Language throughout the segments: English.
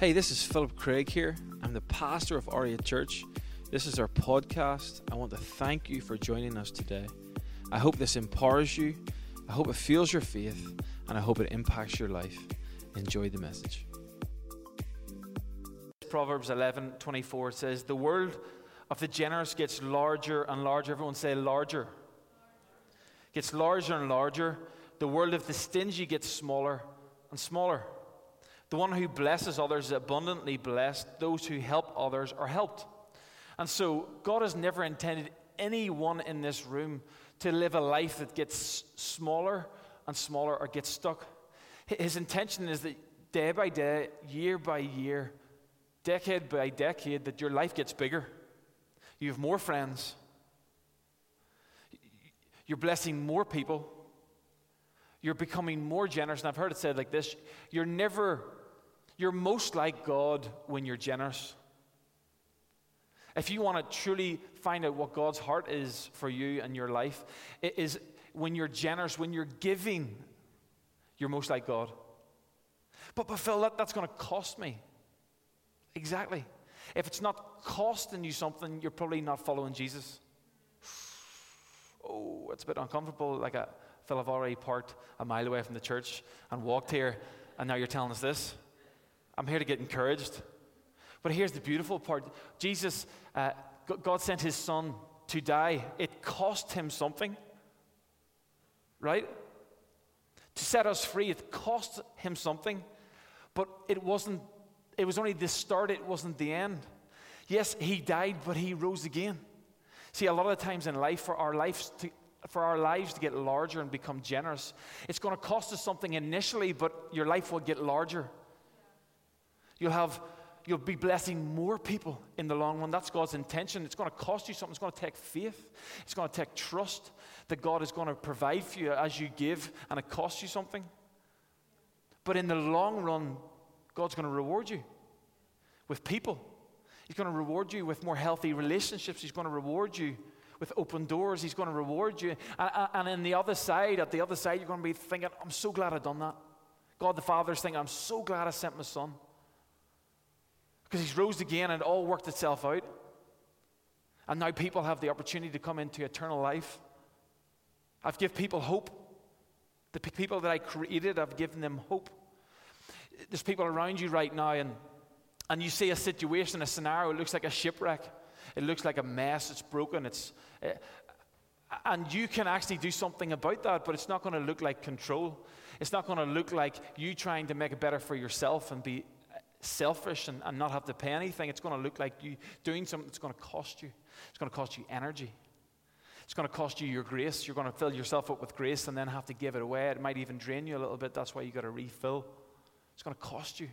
Hey, this is Philip Craig here. I'm the pastor of Aria Church. This is our podcast. I want to thank you for joining us today. I hope this empowers you, I hope it fuels your faith, and I hope it impacts your life. Enjoy the message. Proverbs 11 24 says, The world of the generous gets larger and larger. Everyone say larger. Gets larger and larger. The world of the stingy gets smaller and smaller. The one who blesses others is abundantly blessed. Those who help others are helped. And so, God has never intended anyone in this room to live a life that gets smaller and smaller or gets stuck. His intention is that day by day, year by year, decade by decade, that your life gets bigger. You have more friends. You're blessing more people. You're becoming more generous. And I've heard it said like this you're never you're most like God when you're generous. If you want to truly find out what God's heart is for you and your life, it is when you're generous, when you're giving, you're most like God. But, but Phil, that, that's going to cost me. Exactly. If it's not costing you something, you're probably not following Jesus. Oh, it's a bit uncomfortable. Like a, Phil, I've already parked a mile away from the church and walked here, and now you're telling us this. I'm here to get encouraged. But here's the beautiful part Jesus, uh, God sent his son to die. It cost him something, right? To set us free, it cost him something, but it wasn't, it was only the start, it wasn't the end. Yes, he died, but he rose again. See, a lot of times in life, for our lives to, for our lives to get larger and become generous, it's going to cost us something initially, but your life will get larger. You'll have you'll be blessing more people in the long run. That's God's intention. It's going to cost you something. It's going to take faith. It's going to take trust that God is going to provide for you as you give, and it costs you something. But in the long run, God's going to reward you with people. He's going to reward you with more healthy relationships. He's going to reward you with open doors. He's going to reward you. And, and in the other side, at the other side, you're going to be thinking, I'm so glad I've done that. God the Father's thinking, I'm so glad I sent my son. Because he's rose again and it all worked itself out. And now people have the opportunity to come into eternal life. I've given people hope. The people that I created, I've given them hope. There's people around you right now, and, and you see a situation, a scenario, it looks like a shipwreck. It looks like a mess, it's broken, it's. Uh, and you can actually do something about that, but it's not going to look like control. It's not going to look like you trying to make it better for yourself and be selfish and, and not have to pay anything. It's going to look like you doing something that's going to cost you. It's going to cost you energy. It's going to cost you your grace. You're going to fill yourself up with grace and then have to give it away. It might even drain you a little bit. That's why you got to refill. It's going to cost you.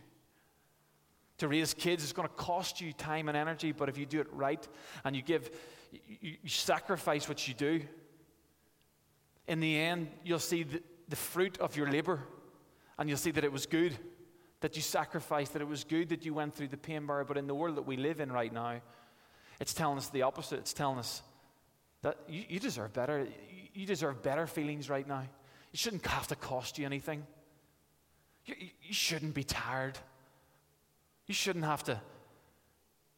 To raise kids it's going to cost you time and energy, but if you do it right and you give, you, you sacrifice what you do, in the end, you'll see the, the fruit of your labor and you'll see that it was good that you sacrificed, that it was good that you went through the pain bar. But in the world that we live in right now, it's telling us the opposite. It's telling us that you, you deserve better. You deserve better feelings right now. It shouldn't have to cost you anything. You, you shouldn't be tired. You shouldn't have to,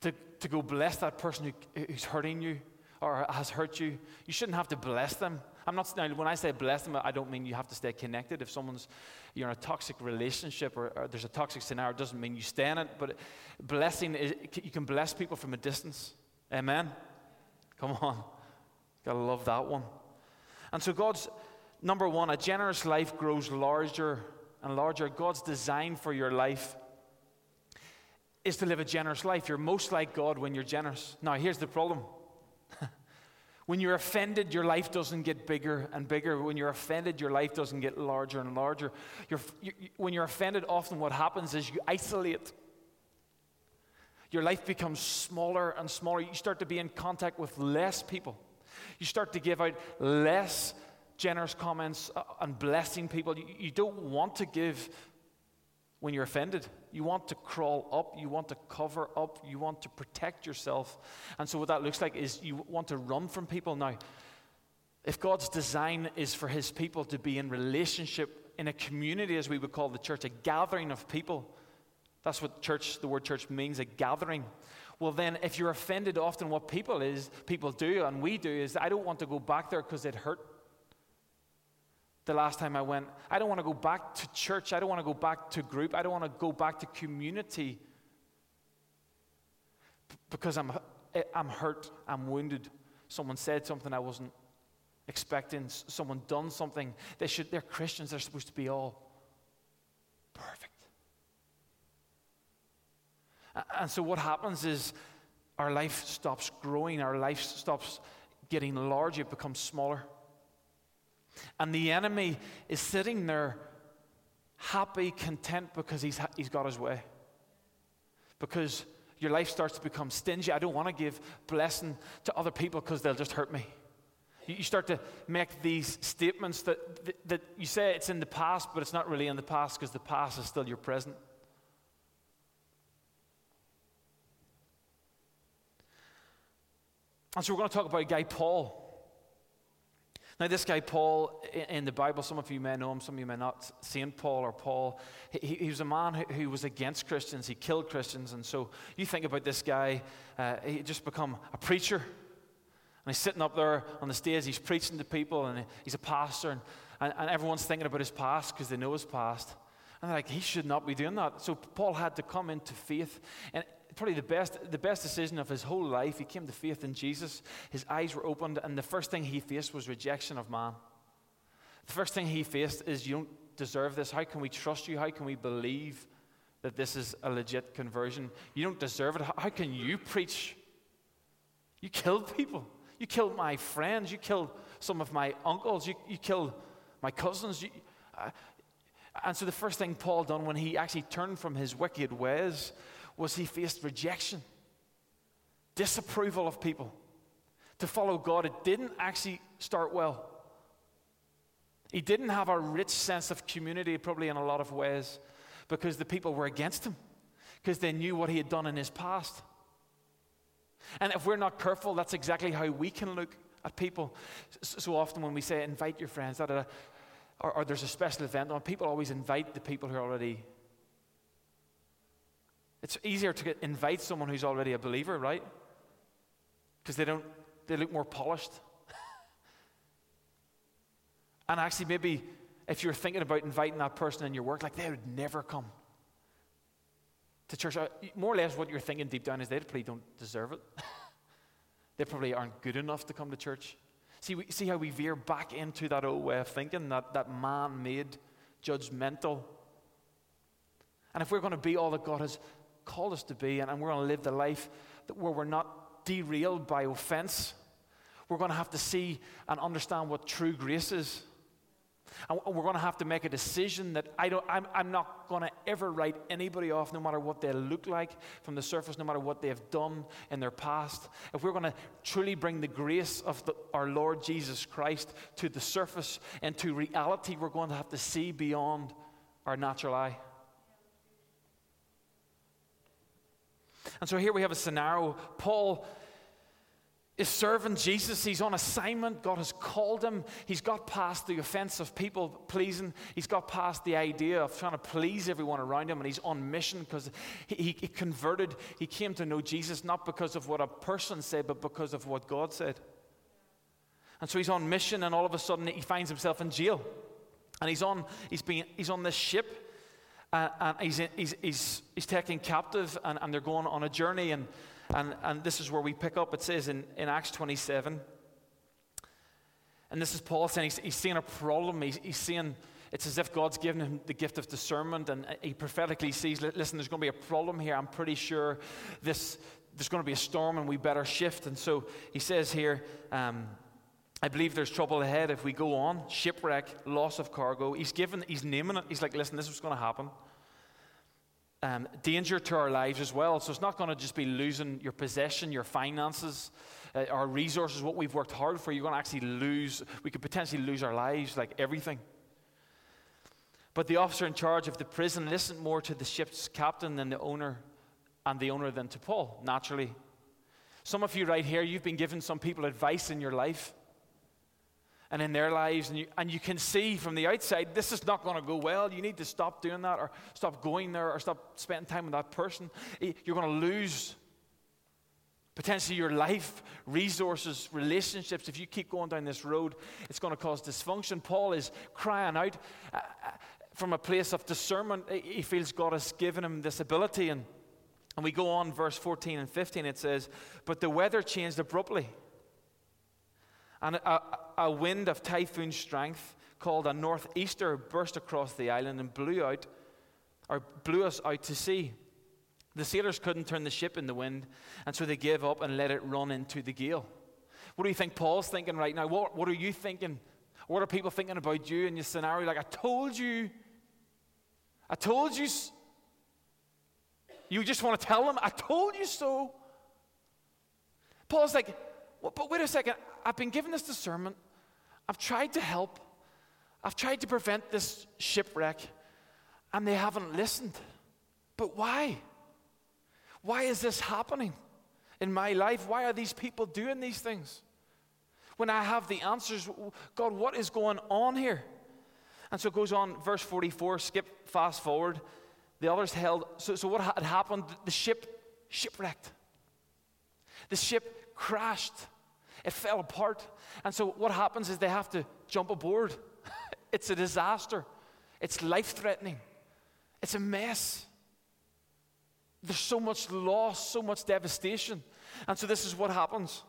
to, to go bless that person who, who's hurting you or has hurt you. You shouldn't have to bless them. I'm not, when I say bless them, I don't mean you have to stay connected. If someone's, you're in a toxic relationship or, or there's a toxic scenario, it doesn't mean you stay in it. But blessing, is, you can bless people from a distance. Amen? Come on. Gotta love that one. And so, God's number one, a generous life grows larger and larger. God's design for your life is to live a generous life. You're most like God when you're generous. Now, here's the problem when you're offended, your life doesn't get bigger and bigger. When you're offended, your life doesn't get larger and larger. You're, you, when you're offended, often what happens is you isolate. Your life becomes smaller and smaller. You start to be in contact with less people. You start to give out less generous comments uh, and blessing people. You, you don't want to give when you're offended. You want to crawl up, you want to cover up, you want to protect yourself. And so, what that looks like is you want to run from people. Now, if God's design is for his people to be in relationship in a community, as we would call the church, a gathering of people, That's what church, the word church means, a gathering. Well, then, if you're offended, often what people is people do and we do is, I don't want to go back there because it hurt. The last time I went, I don't want to go back to church. I don't want to go back to group. I don't want to go back to community because I'm, eh, I'm hurt. I'm wounded. Someone said something I wasn't expecting. Someone done something. They should. They're Christians. They're supposed to be all perfect. And so what happens is our life stops growing, our life stops getting larger, it becomes smaller. And the enemy is sitting there happy, content because he's, he's got his way. Because your life starts to become stingy. I don't want to give blessing to other people because they'll just hurt me. You start to make these statements that, that, that you say it's in the past, but it's not really in the past because the past is still your present. And so we're going to talk about a guy, Paul. Now, this guy, Paul, in the Bible, some of you may know him, some of you may not. St. Paul or Paul, he, he was a man who, who, was against Christians. He killed Christians. And so you think about this guy, uh, he just become a preacher. And he's sitting up there on the stage, he's preaching to people, and he's a pastor. And, and, and everyone's thinking about his past because they know his past. And they're like, he should not be doing that. So Paul had to come into faith. And probably the best, the best decision of his whole life. He came to faith in Jesus. His eyes were opened, and the first thing he faced was rejection of man. The first thing he faced is, You don't deserve this. How can we trust you? How can we believe that this is a legit conversion? You don't deserve it. How can you preach? You killed people. You killed my friends. You killed some of my uncles. You, you killed my cousins. You, uh, and so the first thing Paul done when he actually turned from his wicked ways was he faced rejection, disapproval of people. To follow God, it didn't actually start well. He didn't have a rich sense of community, probably in a lot of ways, because the people were against him, because they knew what he had done in his past. And if we're not careful, that's exactly how we can look at people. So often when we say invite your friends, or, or, there's a special event on, people always invite the people who are already it's easier to get, invite someone who's already a believer, right? Because they don't they look more polished. and actually, maybe if you're thinking about inviting that person in your work, like they would never come to church. Uh, more or less, what you're thinking deep down is they probably don't deserve it. they probably aren't good enough to come to church. See, we, see how we veer back into that old way of thinking, that, that man made, judgmental. And if we're going to be all that God has called us to be, and, and we're going to live the life that, where we're not derailed by offense. We're going to have to see and understand what true grace is. And we're going to have to make a decision that I don't, I'm, I'm not going to ever write anybody off, no matter what they look like from the surface, no matter what they have done in their past. If we're going to truly bring the grace of the, our Lord Jesus Christ to the surface and to reality, we're going to have to see beyond our natural eye. And so here we have a scenario. Paul is serving Jesus. He's on assignment. God has called him. He's got past the offense of people pleasing. He's got past the idea of trying to please everyone around him. And he's on mission because he, he, converted. He came to know Jesus not because of what a person said, but because of what God said. And so he's on mission, and all of a sudden he finds himself in jail. And he's on, he's, being, he's on this ship uh, and he's, he's, he's, he's taken captive, and, and they're going on a journey. And, and, and this is where we pick up. It says in, in Acts 27, and this is Paul saying he's, he's seeing a problem. He's, he's seeing it's as if God's given him the gift of discernment, and he prophetically sees, listen, there's going to be a problem here. I'm pretty sure this, there's going to be a storm, and we better shift. And so he says here, um, I believe there's trouble ahead if we go on. Shipwreck, loss of cargo. He's given, he's naming it. He's like, listen, this is what's going to happen. Um, danger to our lives as well. So it's not going to just be losing your possession, your finances, uh, our resources, what we've worked hard for. You're going to actually lose, we could potentially lose our lives, like everything. But the officer in charge of the prison listened more to the ship's captain than the owner, and the owner than to Paul, naturally. Some of you right here, you've been given some people advice in your life. And in their lives, and you, and you can see from the outside, this is not going to go well. You need to stop doing that, or stop going there, or stop spending time with that person. You're going to lose potentially your life, resources, relationships. If you keep going down this road, it's going to cause dysfunction. Paul is crying out uh, uh, from a place of discernment. He feels God has given him this ability. And, and we go on, verse 14 and 15, it says, But the weather changed abruptly and a, a wind of typhoon strength called a northeaster burst across the island and blew out or blew us out to sea. The sailors couldn't turn the ship in the wind, and so they gave up and let it run into the gale. What do you think Paul's thinking right now? What, what are you thinking? What are people thinking about you in your scenario? Like, I told you. I told you. You just want to tell them, I told you so. Paul's like, well, but wait a second. I've been given this discernment. I've tried to help. I've tried to prevent this shipwreck, and they haven't listened. But why? Why is this happening in my life? Why are these people doing these things? When I have the answers, God, what is going on here? And so it goes on, verse 44, skip fast forward. The others held, so, so what had happened? The ship shipwrecked. The ship crashed. It fell apart. And so what happens is they have to jump aboard. it's a disaster. It's life threatening. It's a mess. There's so much loss, so much devastation. And so this is what happens.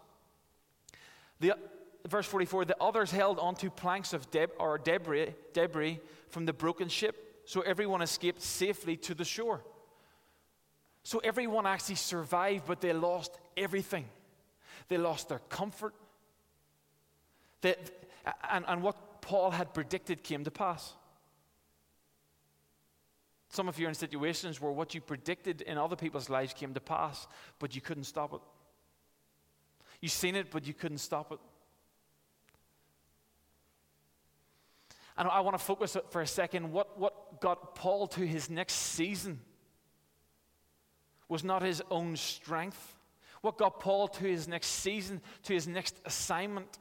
The, verse 44 the others held onto planks of deb, or debris, debris from the broken ship, so everyone escaped safely to the shore. So everyone actually survived, but they lost everything. They lost their comfort. They, and, and what Paul had predicted came to pass. Some of you are in situations where what you predicted in other people's lives came to pass, but you couldn't stop it. You've seen it, but you couldn't stop it. And I want to focus for a second. What, what got Paul to his next season was not his own strength, what got Paul to his next season, to his next assignment,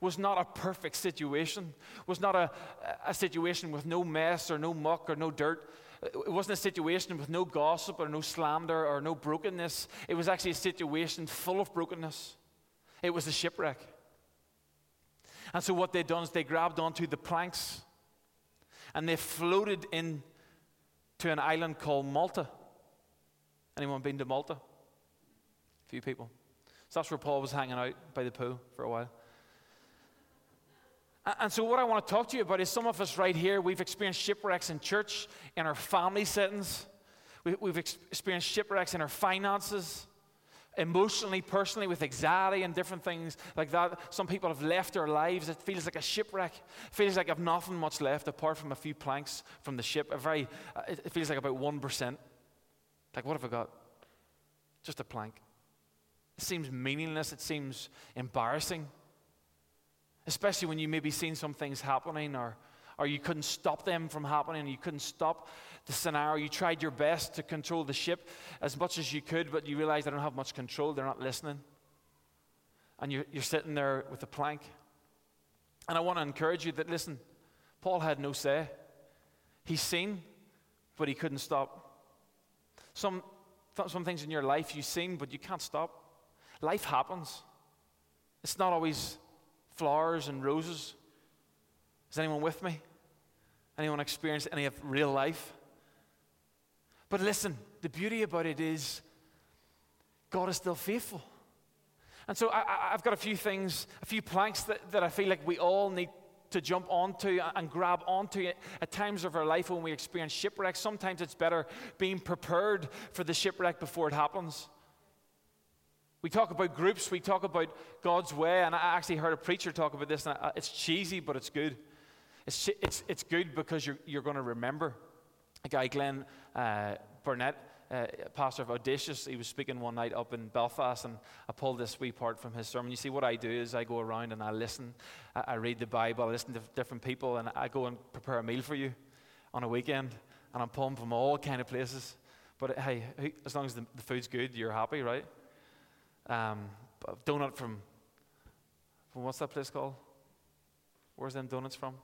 was not a perfect situation, was not a, a situation with no mess or no muck or no dirt. It wasn't a situation with no gossip or no slander or no brokenness. It was actually a situation full of brokenness. It was a shipwreck. And so, what they'd done is they grabbed onto the planks and they floated in to an island called Malta. Anyone been to Malta? Few people. So that's where Paul was hanging out by the pool for a while. And so, what I want to talk to you about is some of us right here, we've experienced shipwrecks in church, in our family settings. We've experienced shipwrecks in our finances, emotionally, personally, with anxiety and different things like that. Some people have left their lives. It feels like a shipwreck. It feels like I've nothing much left apart from a few planks from the ship. A very, uh, it feels like about 1%. Like, what have I got? Just a plank. It seems meaningless, it seems embarrassing. Especially when you maybe seen some things happening or, or you couldn't stop them from happening, you couldn't stop the scenario. You tried your best to control the ship as much as you could, but you realize they don't have much control, they're not listening. And you're, you're sitting there with a plank. And I want to encourage you that, listen, Paul had no say. He's seen, but he couldn't stop. Some, some things in your life you've seen, but you can't stop. Life happens. It's not always flowers and roses. Is anyone with me? Anyone experienced any of real life? But listen, the beauty about it is God is still faithful. And so I, have got a few things, a few planks that, that I feel like we all need to jump onto and grab onto at times of our life when we experience shipwreck. Sometimes it's better being prepared for the shipwreck before it happens. We talk about groups, we talk about God's way, and I actually heard a preacher talk about this, and it's cheesy, but it's good. It's, it's, it's good because you're, you're going to remember. A guy, Glyn uh, Barrett, uh, pastor of Audacious, he was speaking one night up in Belfast, and I pulled this wee part from his sermon. You see, what I do is I go around and I listen, I, I read the Bible, I listen to different people, and I go and prepare a meal for you on a weekend, and I'm pulling from all kind of places. But hey, as long as the, the food's good, you're happy, right? Um, donut from, from what's that place called? Where's them donuts from?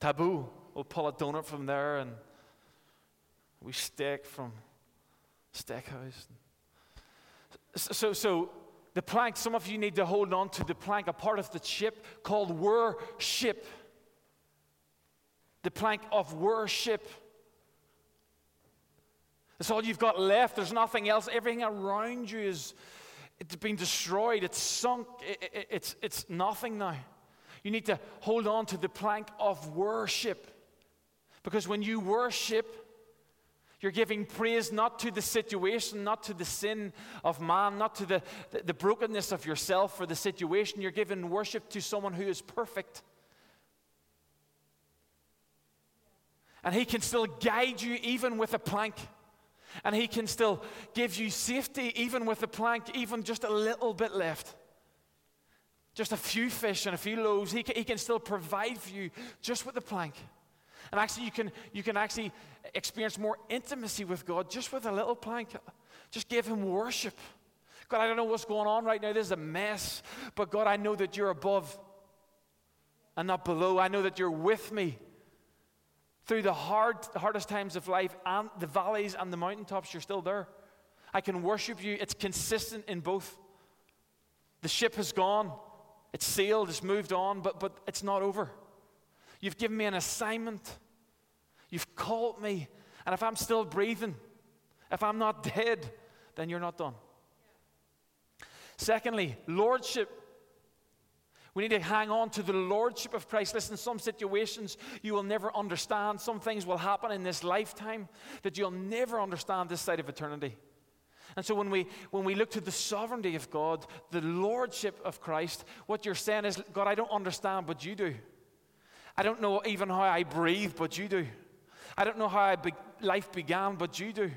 Taboo. We'll pull a donut from there and we steak from Steakhouse. So, so the plank, some of you need to hold on to the plank, a part of the ship called worship. The plank of worship. That's all you've got left. There's nothing else. Everything around you is it's been destroyed. It's sunk. It, it, it's, it's nothing now. You need to hold on to the plank of worship. Because when you worship, you're giving praise not to the situation, not to the sin of man, not to the, the, the brokenness of yourself or the situation. You're giving worship to someone who is perfect. And he can still guide you even with a plank. And he can still give you safety even with the plank, even just a little bit left. Just a few fish and a few loaves. He can, he can still provide for you just with the plank. And actually, you can, you can actually experience more intimacy with God just with a little plank. Just give Him worship. God, I don't know what's going on right now. This is a mess. But God, I know that you're above and not below. I know that you're with me through the hard, hardest times of life and the valleys and the mountaintops. You're still there. I can worship you. It's consistent in both. The ship has gone, it's sailed, it's moved on, but, but it's not over. You've given me an assignment. You've called me. And if I'm still breathing, if I'm not dead, then you're not done. Secondly, lordship. We need to hang on to the lordship of Christ. Listen, some situations you will never understand. Some things will happen in this lifetime that you'll never understand this side of eternity. And so when we when we look to the sovereignty of God, the lordship of Christ, what you're saying is, God, I don't understand, but you do. I don't know even how I breathe, but you do. I don't know how be- life began, but you do.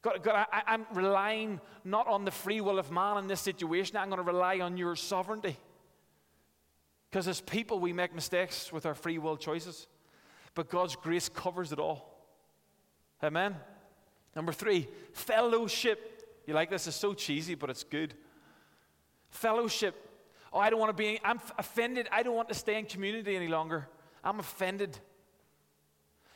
God, God I, I'm relying not on the free will of man in this situation. I'm going to rely on your sovereignty. Because as people, we make mistakes with our free will choices. But God's grace covers it all. Amen. Number three, fellowship. You like this? It's so cheesy, but it's good. Fellowship. Oh, I don't want to be, I'm offended. I don't want to stay in community any longer. I'm offended.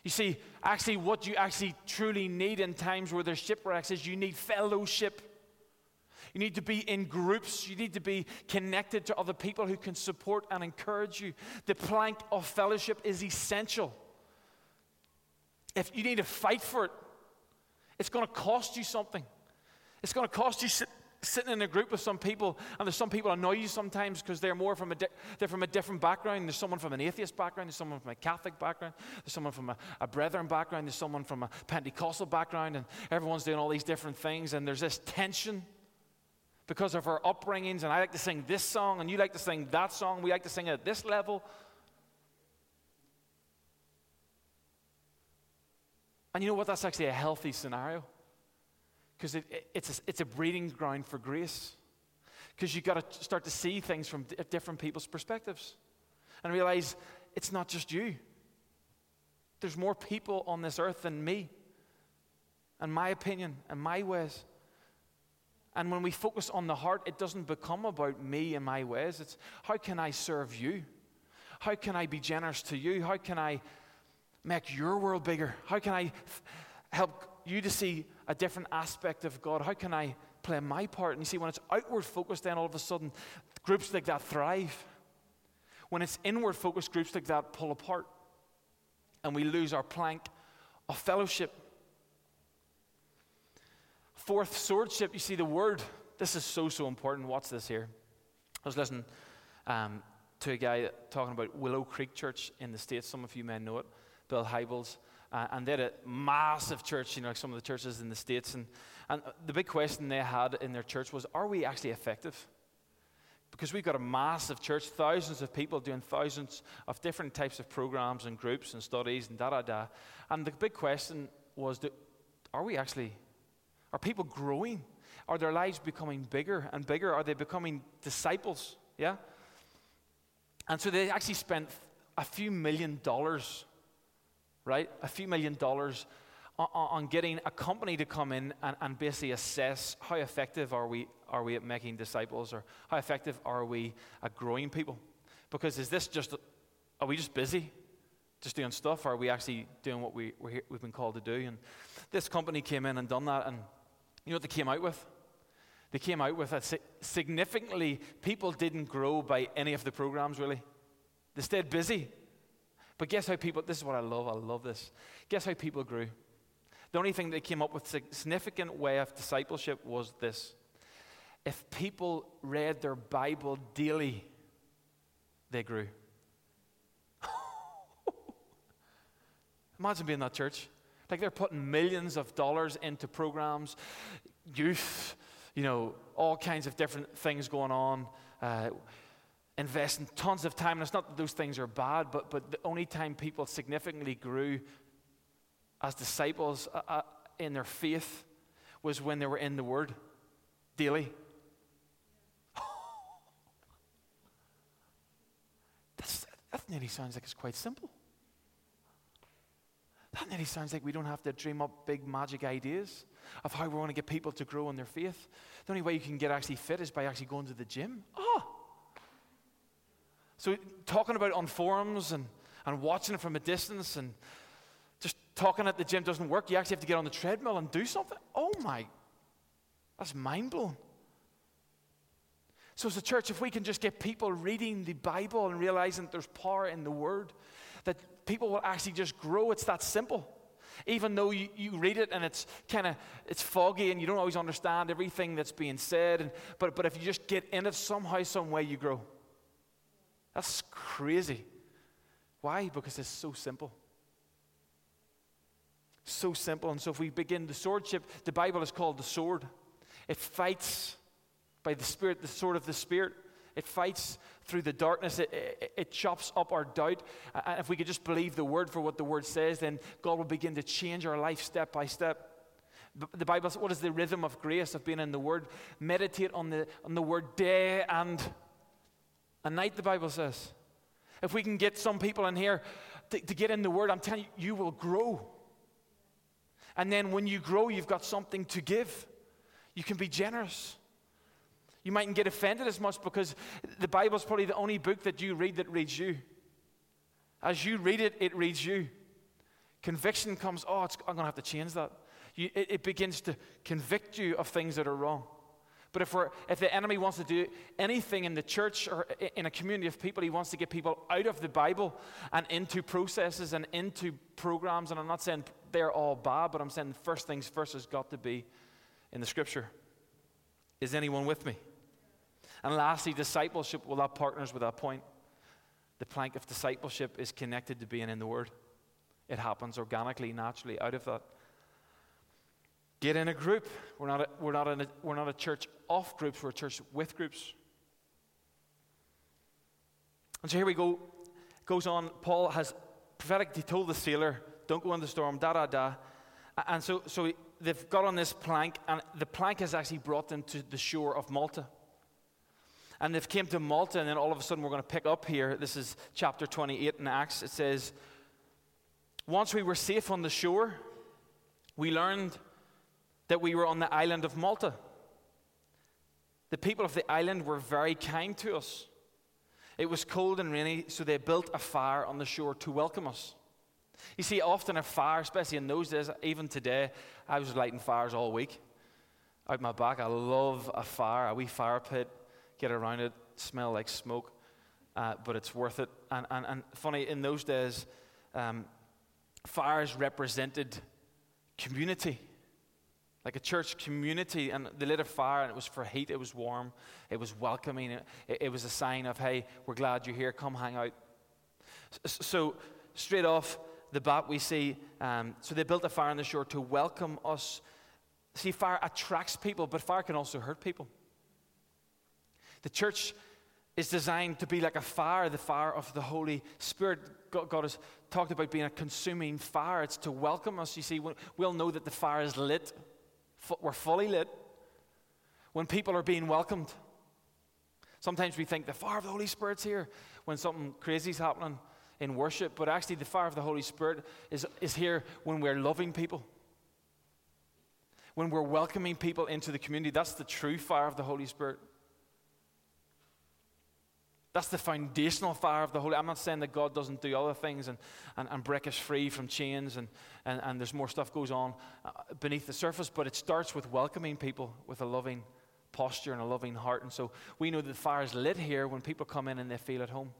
You see, actually, what you actually truly need in times where there's shipwrecks is you need fellowship. You need to be in groups. You need to be connected to other people who can support and encourage you. The plank of fellowship is essential. If you need to fight for it, it's going to cost you something. It's going to cost you sitting in a group with some people, and there's some people annoy you sometimes because they're more from a, di- they're from a different background. There's someone from an atheist background, there's someone from a Catholic background, there's someone from a, a brethren background, there's someone from a Pentecostal background, and everyone's doing all these different things, and there's this tension because of our upbringings. And I like to sing this song, and you like to sing that song, we like to sing it at this level. And you know what? That's actually a healthy scenario because it, it, it's, a, it's a breeding ground for grace. Because you've got to start to see things from d- different people's perspectives and realize it's not just you. There's more people on this earth than me, and my opinion, and my ways. And when we focus on the heart, it doesn't become about me and my ways. It's how can I serve you? How can I be generous to you? How can I make your world bigger? How can I f- help you to see a different aspect of God. How can I play my part? And you see, when it's outward focused, then all of a sudden, groups like that thrive. When it's inward focused, groups like that pull apart. And we lose our plank of fellowship. Fourth, swordship. You see, the word, this is so, so important. Watch this here. I was listening um, to a guy talking about Willow Creek Church in the States. Some of you may know it, Bill Hybels. Uh, and they had a massive church, you know, like some of the churches in the States. And, and the big question they had in their church was are we actually effective? Because we've got a massive church, thousands of people doing thousands of different types of programs and groups and studies and da da da. And the big question was do, are we actually, are people growing? Are their lives becoming bigger and bigger? Are they becoming disciples? Yeah? And so they actually spent a few million dollars right? A few million dollars on, on getting a company to come in and, and basically assess how effective are we, are we at making disciples or how effective are we at growing people. Because is this just, are we just busy? Just doing stuff, or are we actually doing what we, here, we've been called to do? And this company came in and done that, and you know what they came out with? They came out with a significantly, people didn't grow by any of the programs really. They stayed busy. But guess how people, this is what I love, I love this. Guess how people grew? The only thing they came up with a significant way of discipleship was this. If people read their Bible daily, they grew. Imagine being that church. Like they're putting millions of dollars into programs, youth, you know, all kinds of different things going on. Uh, investing tons of time. And it's not that those things are bad, but, but the only time people significantly grew as disciples uh, uh, in their faith was when they were in the Word daily. That nearly sounds like it's quite simple. That nearly sounds like we don't have to dream up big magic ideas of how we want to get people to grow in their faith. The only way you can get actually fit is by actually going to the gym. Oh! So, talking about it on forums and, and watching it from a distance and just talking at the gym doesn't work. You actually have to get on the treadmill and do something. Oh my, that's mind blowing. So, as a church, if we can just get people reading the Bible and realizing that there's power in the Word, that people will actually just grow, it's that simple. Even though you, you read it and it's kind of it's foggy and you don't always understand everything that's being said, and, but, but if you just get in it somehow, some way, you grow. That's crazy. Why? Because it's so simple. So simple. And so if we begin the swordship, the Bible is called the sword. It fights by the Spirit, the sword of the Spirit. It fights through the darkness. It, it, it, chops up our doubt. And if we could just believe the word for what the word says, then God will begin to change our life step by step. The Bible, says, what is the rhythm of grace of being in the word? Meditate on the, on the word day and a night, the Bible says. If we can get some people in here to, to get in the Word, I'm telling you, you will grow. And then when you grow, you've got something to give. You can be generous. You mightn't get offended as much because the Bible's probably the only book that you read that reads you. As you read it, it reads you. Conviction comes, oh, I'm going to have to change that. You, it, it begins to convict you of things that are wrong. But if, we're, if the enemy wants to do anything in the church or in a community of people, he wants to get people out of the Bible and into processes and into programs. And I'm not saying they're all bad, but I'm saying first things first has got to be in the scripture. Is anyone with me? And lastly, discipleship, well, that partners with that point. The plank of discipleship is connected to being in the Word. It happens organically, naturally, out of that. Get in a group. We're not a, we're not a, we're not a church off groups, we're a church with groups. And so here we go. Goes on. Paul has prophetically told the sailor, don't go in the storm, da da da. And so, so they've got on this plank, and the plank has actually brought them to the shore of Malta. And they've came to Malta, and then all of a sudden we're going to pick up here. This is chapter 28 in Acts. It says, Once we were safe on the shore, we learned that we were on the island of Malta. The people of the island were very kind to us. It was cold and rainy, so they built a fire on the shore to welcome us. You see, often a fire, especially in those days, even today, I was lighting fires all week. Out my back, I love a fire, a wee fire pit, get around it, smell like smoke, uh, but it's worth it. And, and, and funny, in those days, um, fires represented community like a church community, and they lit a fire, and it was for heat, it was warm, it was welcoming, it, it was a sign of, hey, we're glad you're here, come hang out. So, straight off the bat, we see, um, so they built a fire on the shore to welcome us. See, fire attracts people, but fire can also hurt people. The church is designed to be like a fire, the fire of the Holy Spirit. God, God, has talked about being a consuming fire. It's to welcome us. You see, we'll know that the fire is lit we're fully lit when people are being welcomed. Sometimes we think the fire of the Holy Spirit's here when something crazy is happening in worship, but actually, the fire of the Holy Spirit is, is here when we're loving people. When we're welcoming people into the community, that's the true fire of the Holy Spirit. That's the foundational fire of the Holy. I'm not saying that God doesn't do other things and, and, and break us free from chains and, and, and there's more stuff goes on uh, beneath the surface, but it starts with welcoming people with a loving posture and a loving heart. And so we know that the fire is lit here when people come in and they feel at home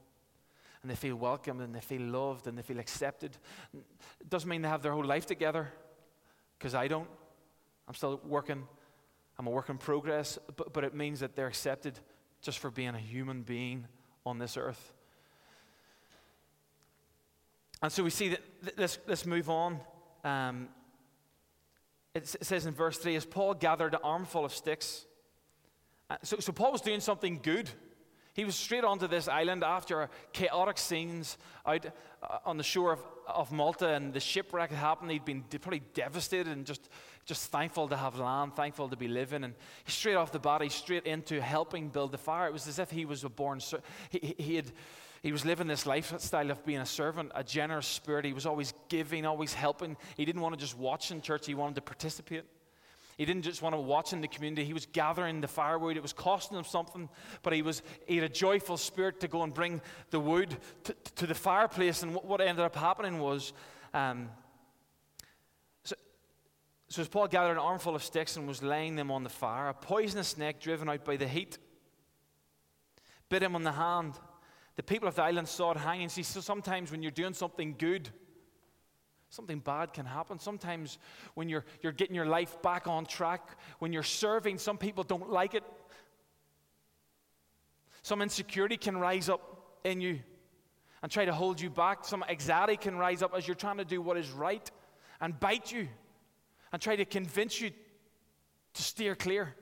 and they feel welcomed and they feel loved and they feel accepted. It doesn't mean they have their whole life together because I don't. I'm still working. I'm a work in progress, but, but it means that they're accepted just for being a human being on this earth. And so we see that, let's, let's move on. Um, it says in verse 3 as Paul gathered an armful of sticks. Uh, so, so Paul was doing something good. He was straight onto this island after chaotic scenes out uh, on the shore of, of Malta, and the shipwreck had happened. He'd been probably devastated and just, just thankful to have land, thankful to be living. And he straight off the bat, he straight into helping build the fire. It was as if he was a born. He, he, had, he was living this lifestyle of being a servant, a generous spirit. He was always giving, always helping. He didn't want to just watch in church, he wanted to participate. He didn't just want to watch in the community, he was gathering the firewood. It was costing him something, but he, was, he had a joyful spirit to go and bring the wood to, to the fireplace. And what, what ended up happening was. Um, so, so as Paul gathered an armful of sticks and was laying them on the fire, a poisonous snake driven out by the heat bit him on the hand. The people of the island saw it hanging. See, so sometimes when you're doing something good, something bad can happen. Sometimes when you're, you're getting your life back on track, when you're serving, some people don't like it. Some insecurity can rise up in you and try to hold you back. Some anxiety can rise up as you're trying to do what is right and bite you and try to convince you to steer clear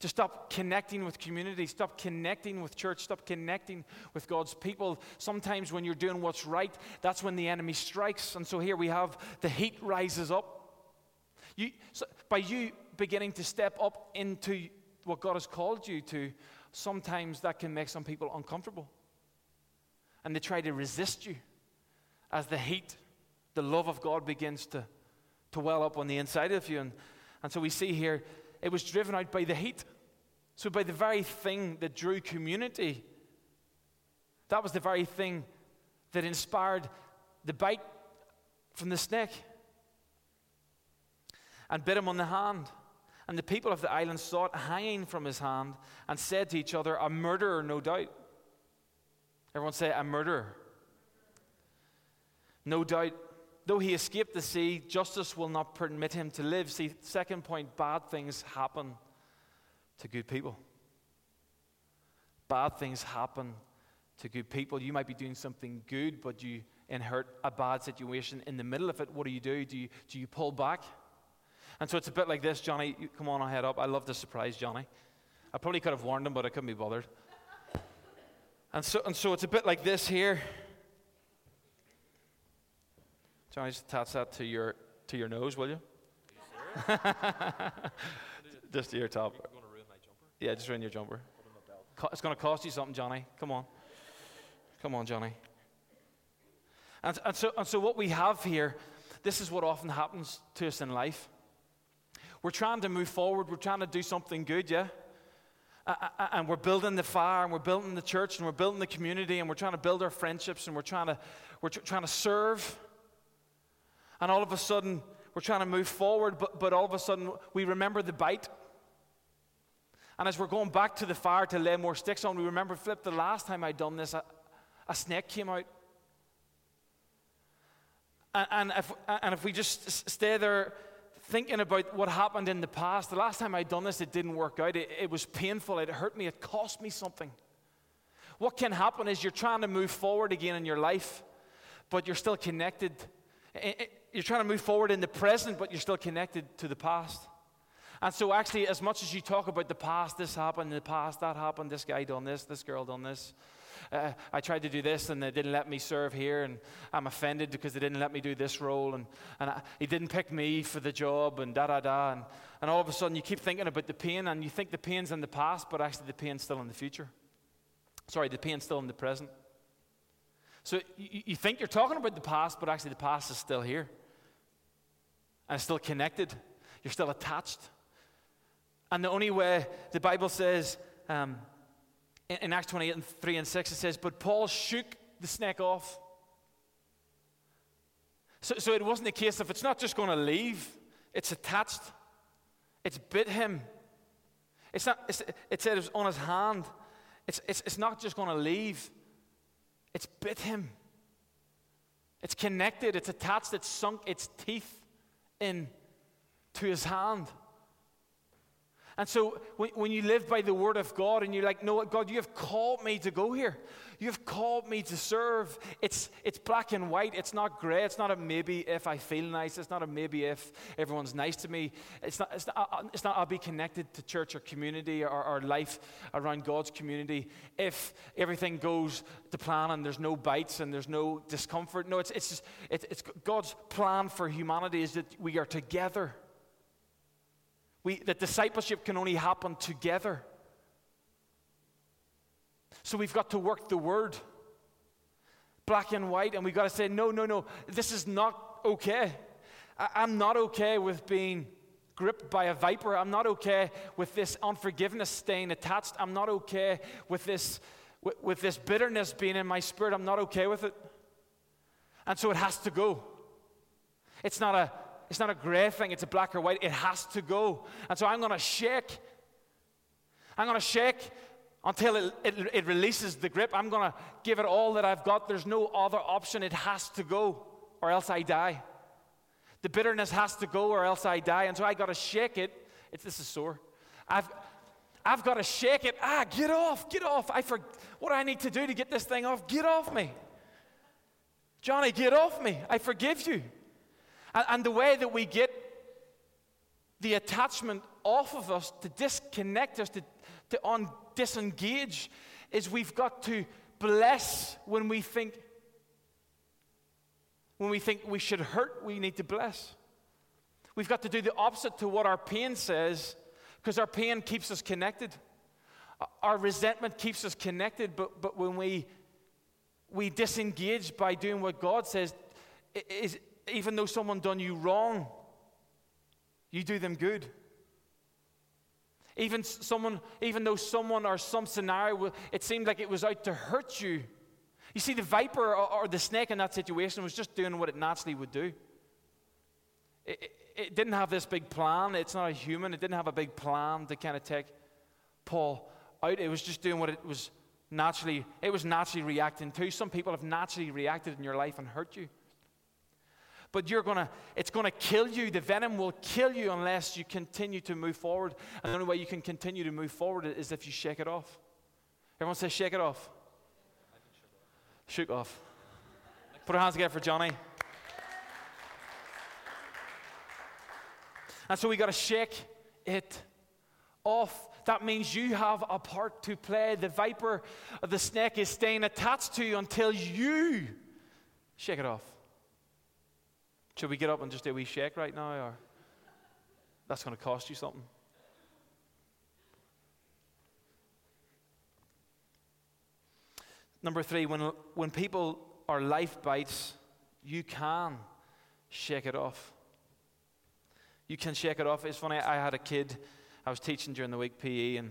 to stop connecting with community, stop connecting with church, stop connecting with God's people. Sometimes when you're doing what's right, that's when the enemy strikes. And so here we have the heat rises up. You, so by you beginning to step up into what God has called you to, sometimes that can make some people uncomfortable. And they try to resist you as the heat, the love of God begins to, to well up on the inside of you. And, and so we see here it was driven out by the heat. So, by the very thing that drew community, that was the very thing that inspired the bite from the snake and bit him on the hand. And the people of the island saw it hanging from his hand and said to each other, A murderer, no doubt. Everyone say, A murderer. No doubt Though he escaped the sea, justice will not permit him to live. See, second point bad things happen to good people. Bad things happen to good people. You might be doing something good, but you inherit a bad situation in the middle of it. What do you do? Do you, do you pull back? And so it's a bit like this, Johnny. Come on, I'll head up. I love to surprise Johnny. I probably could have warned him, but I couldn't be bothered. And so, and so it's a bit like this here. Johnny, just attach that to your to your nose, will you? you just to your top. Yeah, just ruin your jumper. It's going to cost you something, Johnny. Come on. Come on, Johnny. And, and, so, and so, what we have here, this is what often happens to us in life. We're trying to move forward, we're trying to do something good, yeah? And we're building the fire, and we're building the church, and we're building the community, and we're trying to build our friendships, and we're trying to, we're tr- trying to serve. And all of a sudden, we're trying to move forward, but, but all of a sudden, we remember the bite. And as we're going back to the fire to lay more sticks on, we remember, Flip, the last time I'd done this, a, a snake came out. And, and, if, and if we just stay there thinking about what happened in the past, the last time I'd done this, it didn't work out. It, it was painful. It hurt me. It cost me something. What can happen is you're trying to move forward again in your life, but you're still connected you're trying to move forward in the present, but you're still connected to the past. And so, actually, as much as you talk about the past, this happened, the past, that happened, this guy done this, this girl done this. Uh, I tried to do this and they didn't let me serve here, and I'm offended because they didn't let me do this role, and, and I, he didn't pick me for the job, and da da da. And, and all of a sudden, you keep thinking about the pain, and you think the pain's in the past, but actually, the pain's still in the future. Sorry, the pain's still in the present. So you, you think you're talking about the past, but actually the past is still here. And still connected. You're still attached. And the only way the Bible says um, in, in Acts 28 and 3 and 6, it says, But Paul shook the snake off. So, so it wasn't a case of it's not just going to leave, it's attached, it's bit him. It's not, it's, it said it was on his hand. It's, it's, it's not just going to leave, it's bit him. It's connected, it's attached, it's sunk its teeth in to his hand. And so when, when you live by the word of God and you're like, no, God, you have called me to go here. You have called me to serve. It's, it's black and white. It's not gray. It's not a maybe if I feel nice. It's not a maybe if everyone's nice to me. It's not, it's not, uh, it's not I'll be connected to church or community or, or life around God's community if everything goes to plan and there's no bites and there's no discomfort. No, it's, it's, just, it, it's God's plan for humanity is that we are together. We, that discipleship can only happen together. So we've got to work the word black and white, and we've got to say, no, no, no, this is not okay. I, I'm not okay with being gripped by a viper. I'm not okay with this unforgiveness staying attached. I'm not okay with this, with, with this bitterness being in my spirit. I'm not okay with it. And so it has to go. It's not a it's not a gray thing, it's a black or white. It has to go. And so I'm going to shake. I'm going to shake until it, it, it, releases the grip. I'm going to give it all that I've got. There's no other option. It has to go, or else I die. The bitterness has to go, or else I die. And so I got to shake it. It's, this is sore. I've, I've got to shake it. Ah, get off, get off. I for, what do I need to do to get this thing off? Get off me. Johnny, get off me. I forgive you. And, the way that we get the attachment off of us, to disconnect us, to, to un- disengage, is we've got to bless when we think when we think we should hurt, we need to bless. We've got to do the opposite to what our pain says, because our pain keeps us connected. Our resentment keeps us connected, but, but when we, we disengage by doing what God says, is, even though someone done you wrong, you do them good. Even someone, even though someone or some scenario, it seemed like it was out to hurt you. You see, the viper or, the snake in that situation was just doing what it naturally would do. It, it, it didn't have this big plan. It's not a human. It didn't have a big plan to kind of take Paul out. It was just doing what it was naturally. It was naturally reacting to. Some people have naturally reacted in your life and hurt you but you're gonna, it's gonna kill you. The venom will kill you unless you continue to move forward. And the only way you can continue to move forward is if you shake it off. Everyone says, shake it off. Shake off. Put our hands together for Johnny. And so we got to shake it off. That means you have a part to play. The viper, the snake is staying attached to you until you shake it off. Should we get up and just do a wee shake right now, or that's going to cost you something? Number three, when, when people are life bites, you can shake it off. You can shake it off. It's funny, I had a kid, I was teaching during the week PE, and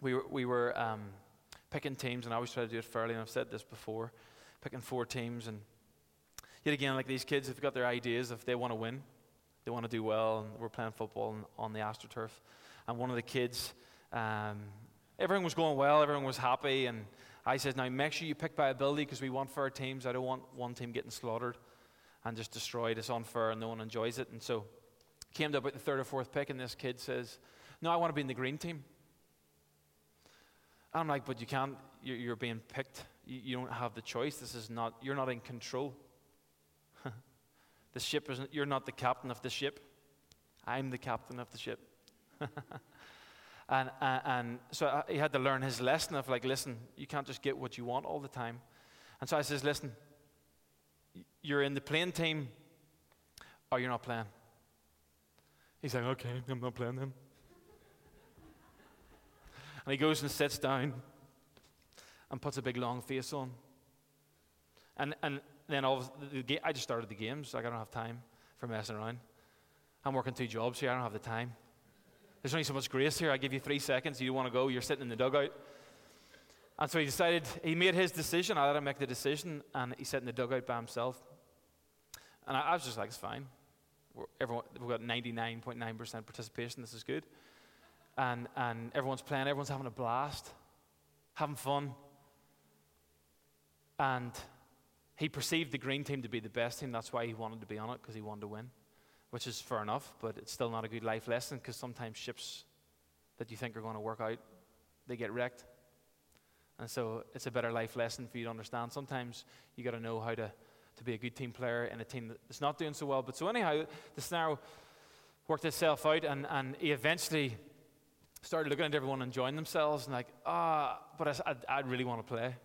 we were, we were um, picking teams, and I always try to do it fairly, and I've said this before, picking four teams, and yet again, like these kids have got their ideas if they want to win, they want to do well, and we're playing football on the AstroTurf. And one of the kids, um, everything was going well, everyone was happy, and I said, now make sure you pick by ability because we want fair teams. I don't want one team getting slaughtered and just destroyed. It's unfair and no one enjoys it. And so came to about the third or fourth pick, and this kid says, no, I want to be in the green team. And I'm like, but you can't, you're, you're being picked. You, you, don't have the choice. This is not, you're not in control. The ship isn't, you're not the captain of the ship. I'm the captain of the ship. and, and, and, so uh, he had to learn his lesson of like, listen, you can't just get what you want all the time. And so I says, listen, you're in the playing team or you're not playing. He's like, okay, I'm not playing then. and he goes and sits down and puts a big long face on. And, and then all the, I just started the games. Like I don't have time for messing around. I'm working two jobs here. I don't have the time. There's only so much grace here. I give you three seconds. You want to go. You're sitting in the dugout. And so he decided, he made his decision. I let him make the decision, and he sat in the dugout by himself. And I, I was just like, it's fine. We're, everyone, we've got 99.9% participation. This is good. And, and everyone's playing, everyone's having a blast, having fun. And he perceived the green team to be the best team. That's why he wanted to be on it, because he wanted to win, which is fair enough, but it's still not a good life lesson because sometimes ships that you think are going to work out, they get wrecked. And so it's a better life lesson for you to understand. Sometimes you got to know how to, to be a good team player in a team that's not doing so well. But so, anyhow, the scenario worked itself out, and, and he eventually started looking at everyone enjoying themselves and like, ah, but I, I, I really want to play.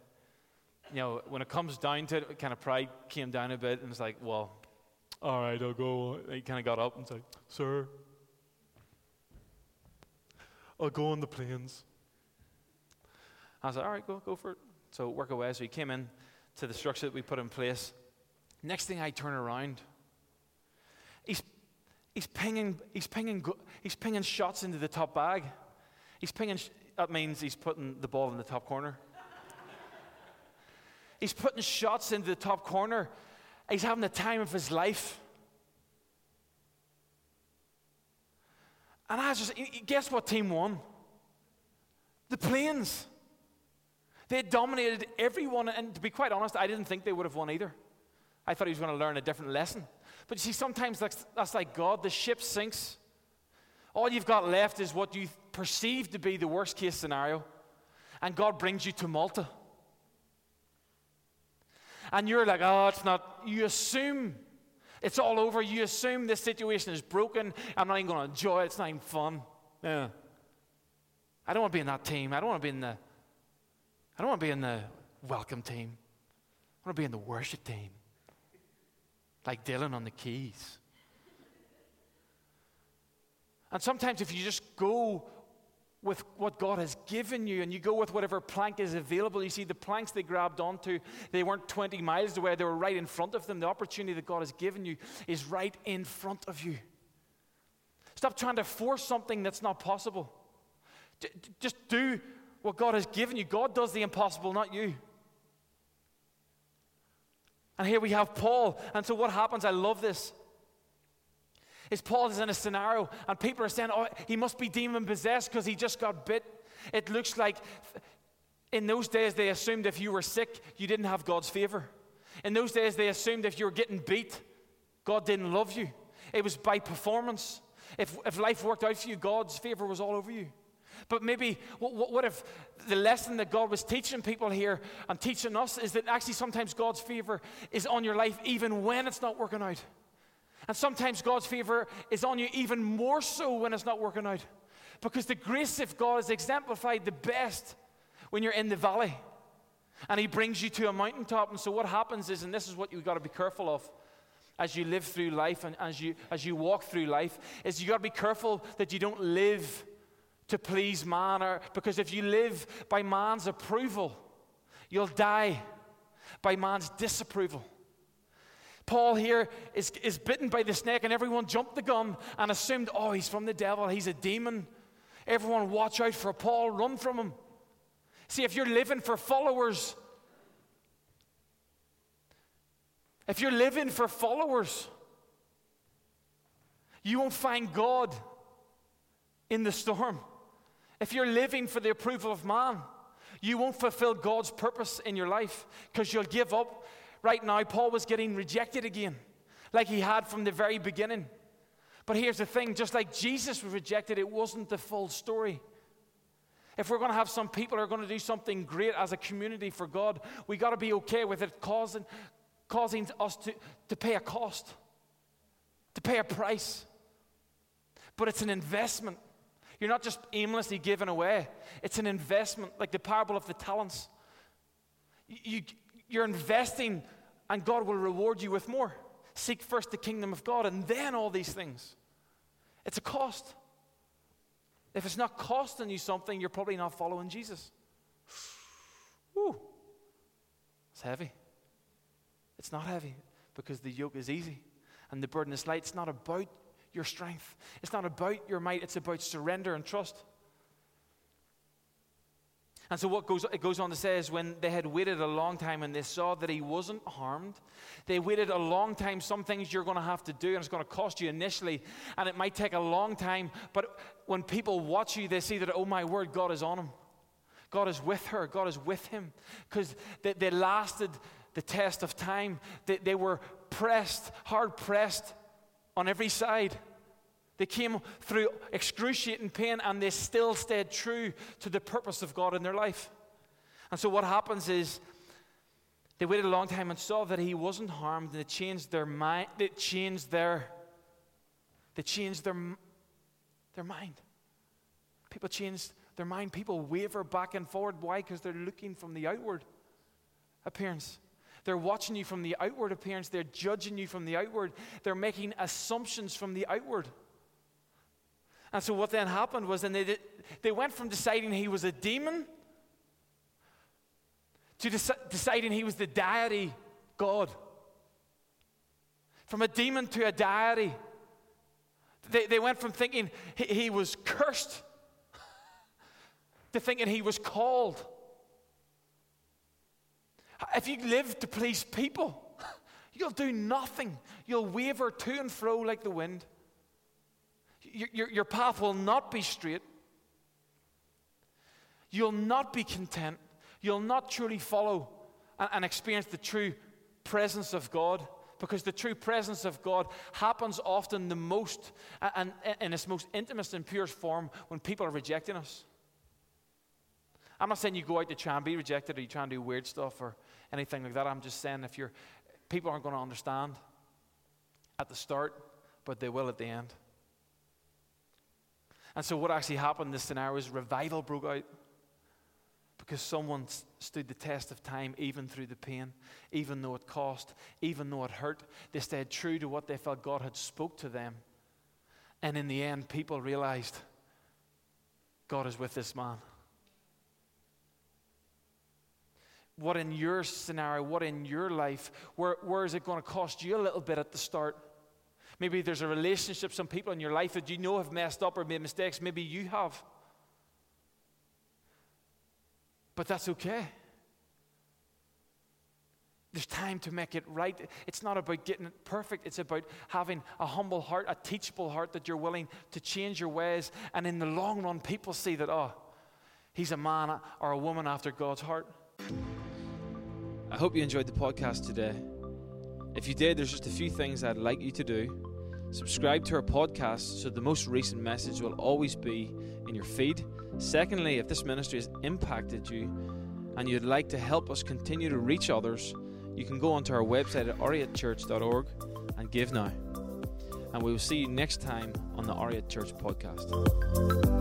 You know, when it comes down to it, kind of pride came down a bit, and it's like, well, all right, I'll go. He kind of got up and said, sir, I'll go on the planes. I was like, all right, go, go for it. So work away. So he came in to the structure that we put in place. Next thing I turn around, he's, he's, pinging, he's, pinging, he's pinging shots into the top bag. He's pinging, that means he's putting the ball in the top corner. He's putting shots into the top corner. He's having the time of his life. And I was just, guess what team won? The planes. They dominated everyone, and to be quite honest, I didn't think they would have won either. I thought he was going to learn a different lesson. But you see, sometimes that's, that's like God. The ship sinks. All you've got left is what you perceive to be the worst case scenario, and God brings you to Malta. And you're like, oh, it's not. You assume it's all over. You assume this situation is broken. I'm not even going to enjoy it. It's not even fun. Yeah. I don't want to be in that team. I don't want to be in the I don't want to be in the welcome team. I want to be in the worship team. Like Dylan on the keys. And sometimes if you just go with what God has given you and you go with whatever plank is available, you see the planks they grabbed onto, they weren't 20 miles away, they were right in front of them. The opportunity that God has given you is right in front of you. Stop trying to force something that's not possible. Just do what God has given you. God does the impossible, not you. And here we have Paul. And so what happens? I love this. Is Paul is in a scenario, and people are saying, "Oh, he must be demon possessed because he just got bit." It looks like in those days they assumed if you were sick, you didn't have God's favor. In those days they assumed if you were getting beat, God didn't love you. It was by performance. If, if life worked out for you, God's favor was all over you. But maybe, what, what, if the lesson that God was teaching people here and teaching us is that actually sometimes God's favor is on your life even when it's not working out? And sometimes God's favor is on you even more so when it's not working out. Because the grace of God is exemplified the best when you're in the valley. And He brings you to a mountaintop. And so what happens is, and this is what you've got to be careful of as you live through life and as you, as you walk through life, is you've got to be careful that you don't live to please man, or, because if you live by man's approval, you'll die by man's disapproval. Paul here is, is bitten by the snake, and everyone jumped the gun and assumed, oh, he's from the devil, he's a demon. Everyone, watch out for Paul, run from him. See, if you're living for followers, if you're living for followers, you won't find God in the storm. If you're living for the approval of man, you won't fulfill God's purpose in your life because you'll give up. Right now, Paul was getting rejected again, like he had from the very beginning. But here's the thing just like Jesus was rejected, it wasn't the full story. If we're going to have some people who are going to do something great as a community for God, we got to be okay with it causing, causing us to, to pay a cost, to pay a price. But it's an investment. You're not just aimlessly giving away, it's an investment, like the parable of the talents. You, you're investing, and God will reward you with more. Seek first the kingdom of God, and then all these things. It's a cost. If it's not costing you something, you're probably not following Jesus. Whew. It's heavy. It's not heavy because the yoke is easy and the burden is light. It's not about your strength. It's not about your might, it's about surrender and trust. And so what goes it goes on to say is when they had waited a long time and they saw that he wasn't harmed, they waited a long time. Some things you're going to have to do, and it's going to cost you initially, and it might take a long time. But when people watch you, they see that oh my word, God is on him. God is with her. God is with him because they, they lasted the test of time. They, they were pressed, hard pressed on every side. They came through excruciating pain and they still stayed true to the purpose of God in their life. And so what happens is they waited a long time and saw that he wasn't harmed and they changed their mind. They changed their they changed their their mind. People changed their mind. People waver back and forward. Why? Because they're looking from the outward appearance. They're watching you from the outward appearance. They're judging you from the outward. They're making assumptions from the outward. And so what then happened was then they, did, they went from deciding he was a demon to deci- deciding he was the deity God. From a demon to a deity. They, they went from thinking he, he was cursed to thinking he was called. If you live to please people, you'll do nothing. You'll waver to and fro like the wind. Your, your, path will not be straight. You'll not be content. You'll not truly follow and, and experience the true presence of God because the true presence of God happens often the most and in its most intimate and purest form when people are rejecting us. I'm not saying you go out to try and be rejected or you try and do weird stuff or anything like that. I'm just saying if you're people aren't going to understand at the start, but they will at the end. And so, what actually happened in this scenario is revival broke out because someone stood the test of time even through the pain, even though it cost, even though it hurt. They stayed true to what they felt God had spoke to them. And in the end, people realized God is with this man. What in your scenario, what in your life, where, where is it going to cost you a little bit at the start? Maybe there's a relationship, some people in your life that you know have messed up or made mistakes. Maybe you have. But that's okay. There's time to make it right. It's not about getting it perfect. It's about having a humble heart, a teachable heart that you're willing to change your ways. And in the long run, people see that, oh, he's a man or a woman after God's heart. I hope you enjoyed the podcast today. If you did, there's just a few things I'd like you to do. Subscribe to our podcast so the most recent message will always be in your feed. Secondly, if this ministry has impacted you and you'd like to help us continue to reach others, you can go onto our website at oriatchurch.org and give now. And we will see you next time on the Oriat Church podcast.